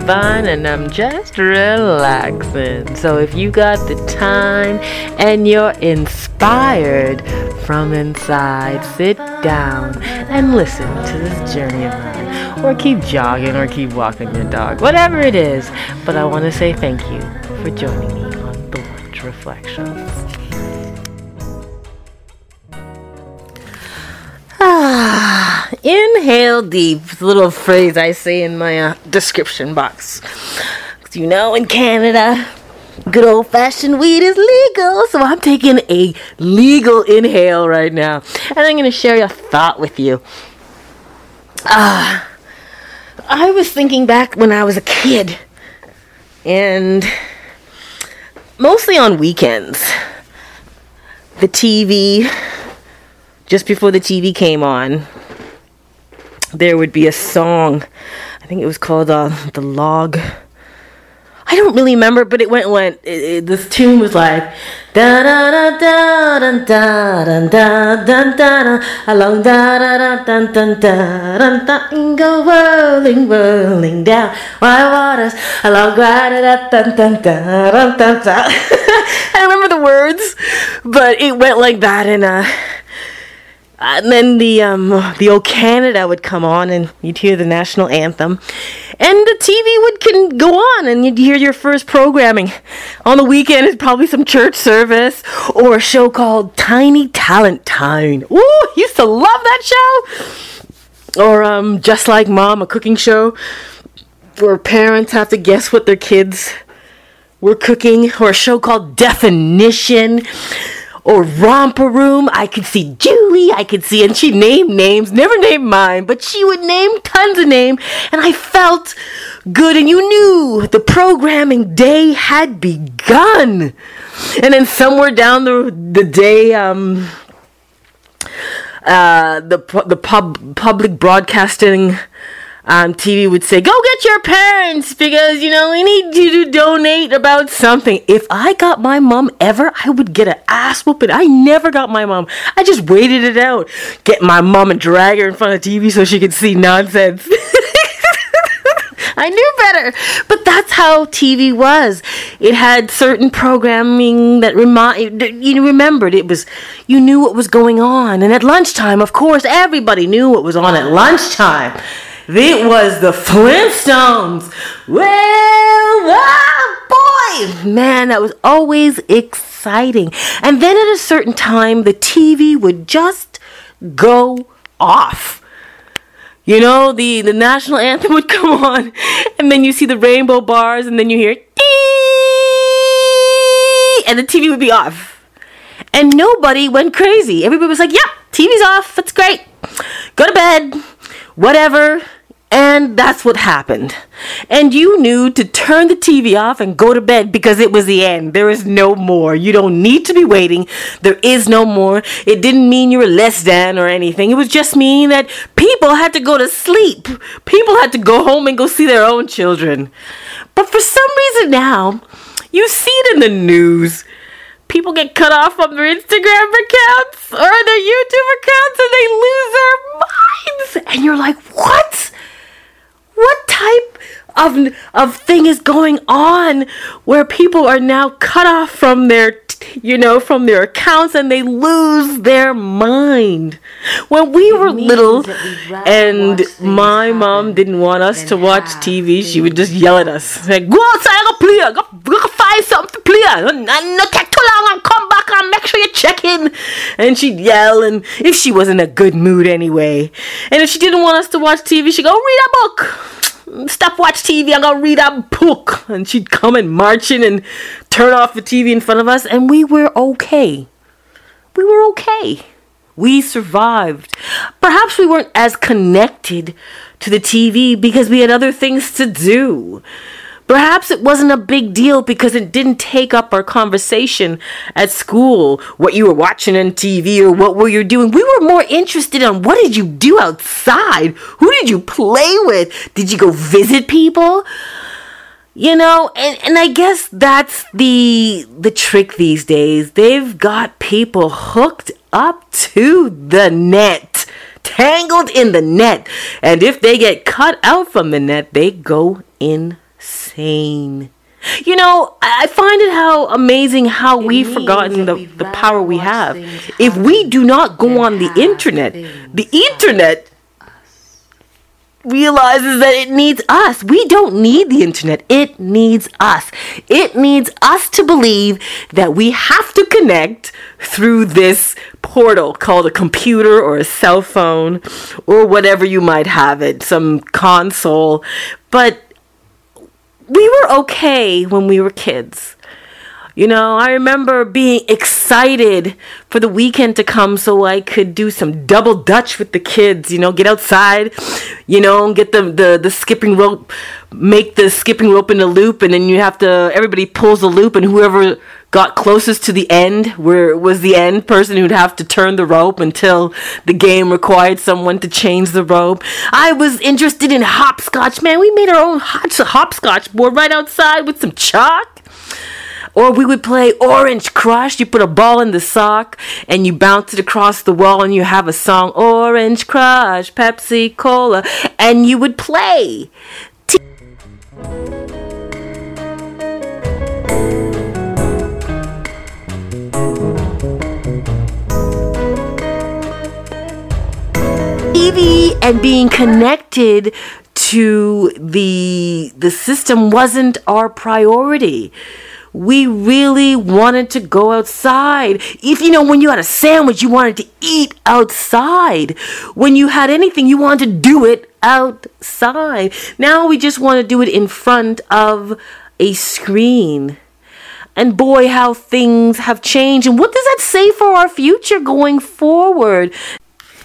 Divine and I'm just relaxing. So if you got the time and you're inspired from inside, sit down and listen to this journey of mine. Or keep jogging or keep walking your dog, whatever it is. But I want to say thank you for joining me on Blunt Reflections. Inhale deep. Little phrase I say in my uh, description box. You know, in Canada, good old fashioned weed is legal. So I'm taking a legal inhale right now. And I'm going to share a thought with you. Ah, I was thinking back when I was a kid. And mostly on weekends, the TV just before the TV came on, there would be a song. I think it was called uh, "The Log." I don't really remember, but it went went. It, it, this tune was like da da da da da da da da da da along da da da da da da da da go whirling whirling down wide waters along da da da da da da da. I remember the words, but it went like that, and uh and then the um, the old Canada would come on, and you'd hear the national anthem, and the TV would can go on, and you'd hear your first programming. On the weekend, it's probably some church service or a show called Tiny Talent Time. Ooh, used to love that show. Or um, just like Mom, a cooking show where parents have to guess what their kids were cooking, or a show called Definition or romper room. I could see Julie. I could see, and she named names, never named mine, but she would name tons of names, and I felt good. And you knew the programming day had begun. And then somewhere down the the day, um, uh, the the pub public broadcasting um, TV would say, "Go get your parents because you know we need you to donate about something." If I got my mom ever, I would get an ass whooping. I never got my mom. I just waited it out. Get my mom and drag her in front of TV so she could see nonsense. I knew better. But that's how TV was. It had certain programming that remind you remembered it was you knew what was going on. And at lunchtime, of course, everybody knew what was on at lunchtime. It was the Flintstones. Well, ah, boy, man, that was always exciting. And then at a certain time, the TV would just go off. You know, the, the national anthem would come on, and then you see the rainbow bars, and then you hear, and the TV would be off. And nobody went crazy. Everybody was like, yep, yeah, TV's off. That's great. Go to bed. Whatever. And that's what happened. And you knew to turn the TV off and go to bed because it was the end. There is no more. You don't need to be waiting. There is no more. It didn't mean you were less than or anything. It was just meaning that people had to go to sleep. People had to go home and go see their own children. But for some reason now, you see it in the news. People get cut off from their Instagram accounts or their YouTube accounts and they lose their minds. And you're like, what? What type of of thing is going on where people are now cut off from their you know from their accounts and they lose their mind? When we were little and my mom didn't want us to watch tv she would just yell at us. Like go outside go play go, go find something to play and no take too long and come back and make sure you check in and she'd yell and if she was in a good mood anyway and if she didn't want us to watch tv she'd go read a book stop watch TV. I'm gonna read a book. And she'd come and march in and turn off the TV in front of us, and we were okay. We were okay. We survived. Perhaps we weren't as connected to the TV because we had other things to do. Perhaps it wasn't a big deal because it didn't take up our conversation at school, what you were watching on TV or what were you doing. We were more interested in what did you do outside? Who did you play with? Did you go visit people? You know, and, and I guess that's the the trick these days. They've got people hooked up to the net tangled in the net. And if they get cut out from the net, they go insane. You know, I find it how amazing how It we've forgotten the, the power we have. If we do not go on the internet, the internet realizes that it needs us. We don't need the internet. It needs us. It needs us to believe that we have to connect through this portal called a computer or a cell phone or whatever you might have it, some console. But we were okay when we were kids. You know, I remember being excited for the weekend to come so I could do some double dutch with the kids, you know, get outside, you know, get the, the, the skipping rope, make the skipping rope in a loop, and then you have to, everybody pulls the loop, and whoever got closest to the end, where was the end person who'd have to turn the rope until the game required someone to change the rope. I was interested in hopscotch, man. We made our own hopscotch board right outside with some chalk. Or we would play Orange Crush. You put a ball in the sock and you bounce it across the wall and you have a song Orange Crush, Pepsi Cola, and you would play. TV and being connected to the the system wasn't our priority. We really wanted to go outside. If you know, when you had a sandwich, you wanted to eat outside. When you had anything, you wanted to do it outside. Now we just want to do it in front of a screen. And boy, how things have changed. And what does that say for our future going forward?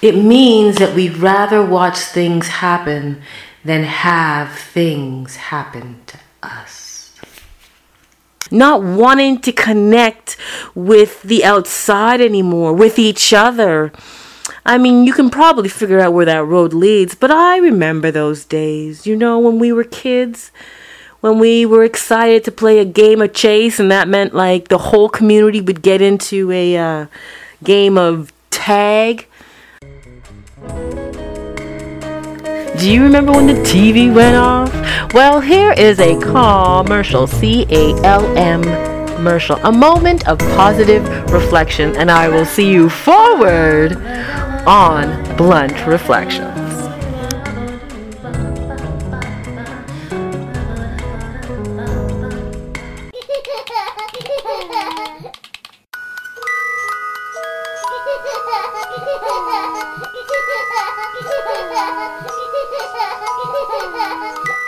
It means that we'd rather watch things happen than have things happen to us. Not wanting to connect with the outside anymore, with each other. I mean, you can probably figure out where that road leads, but I remember those days, you know, when we were kids, when we were excited to play a game of chase, and that meant like the whole community would get into a uh, game of tag. Do you remember when the TV went off? Well, here is a commercial, C A L M commercial, a moment of positive reflection, and I will see you forward on Blunt Reflections.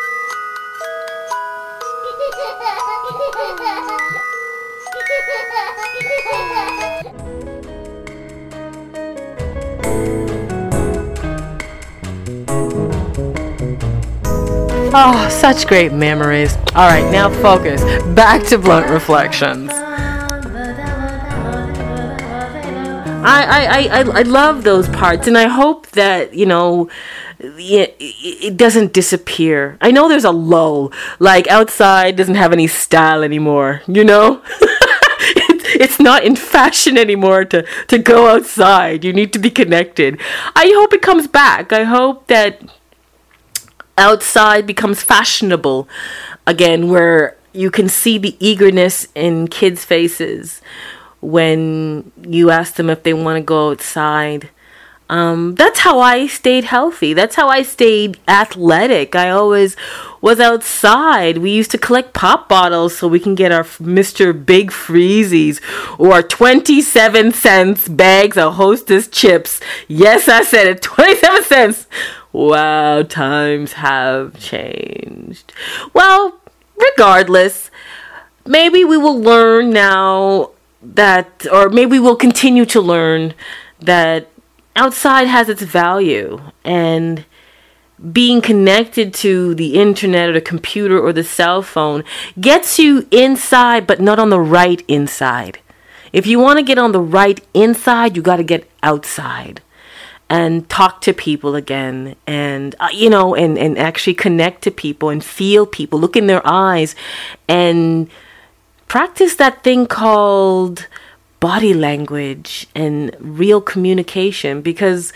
Oh, such great memories. All right, now focus. Back to blunt reflections. I, I, I, I love those parts, and I hope that you know it, it doesn't disappear. I know there's a lull, like outside doesn't have any style anymore. You know, it's not in fashion anymore to to go outside. You need to be connected. I hope it comes back. I hope that outside becomes fashionable again, where you can see the eagerness in kids' faces when you ask them if they want to go outside. Um, that's how I stayed healthy. That's how I stayed athletic. I always was outside. We used to collect pop bottles so we can get our Mr. Big Freezies or our 27 cents bags of Hostess chips. Yes, I said it 27 cents. Wow, times have changed. Well, regardless, maybe we will learn now that, or maybe we'll continue to learn that outside has its value and being connected to the internet or the computer or the cell phone gets you inside, but not on the right inside. If you want to get on the right inside, you got to get outside and talk to people again and uh, you know and and actually connect to people and feel people look in their eyes and practice that thing called body language and real communication because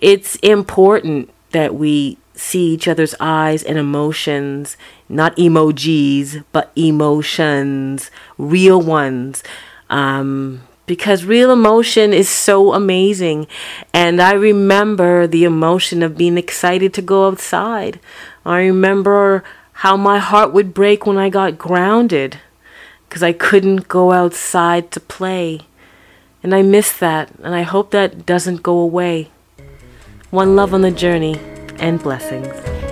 it's important that we see each other's eyes and emotions, not emojis, but emotions, real ones. Um, because real emotion is so amazing. And I remember the emotion of being excited to go outside. I remember how my heart would break when I got grounded because I couldn't go outside to play. And I miss that, and I hope that doesn't go away. One love on the journey, and blessings.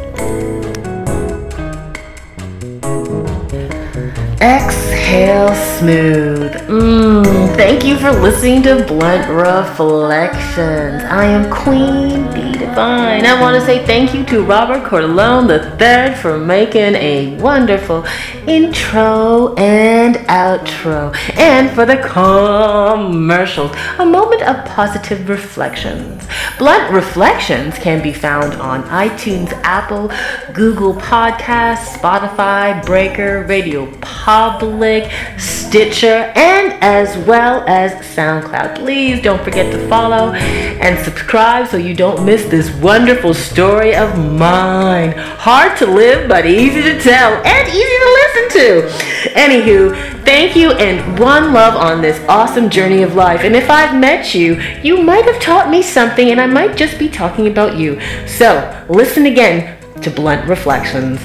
Exhale smooth. Mm, thank you for listening to Blunt Reflections. I am Queen B Divine. I want to say thank you to Robert Corleone III for making a wonderful intro and outro, and for the commercials. A moment of positive reflections. Blunt Reflections can be found on iTunes, Apple, Google Podcasts, Spotify, Breaker, Radio Public, Stitcher, and as well as SoundCloud. Please don't forget to follow and subscribe so you don't miss this wonderful story of mine. Hard to live, but easy to tell and easy to listen to. Anywho, thank you and one love on this awesome journey of life. And if I've met you, you might have taught me something, and I might just be talking about you. So listen again to Blunt Reflections.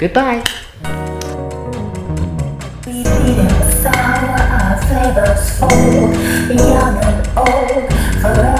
Goodbye. never sold, young and old, forever.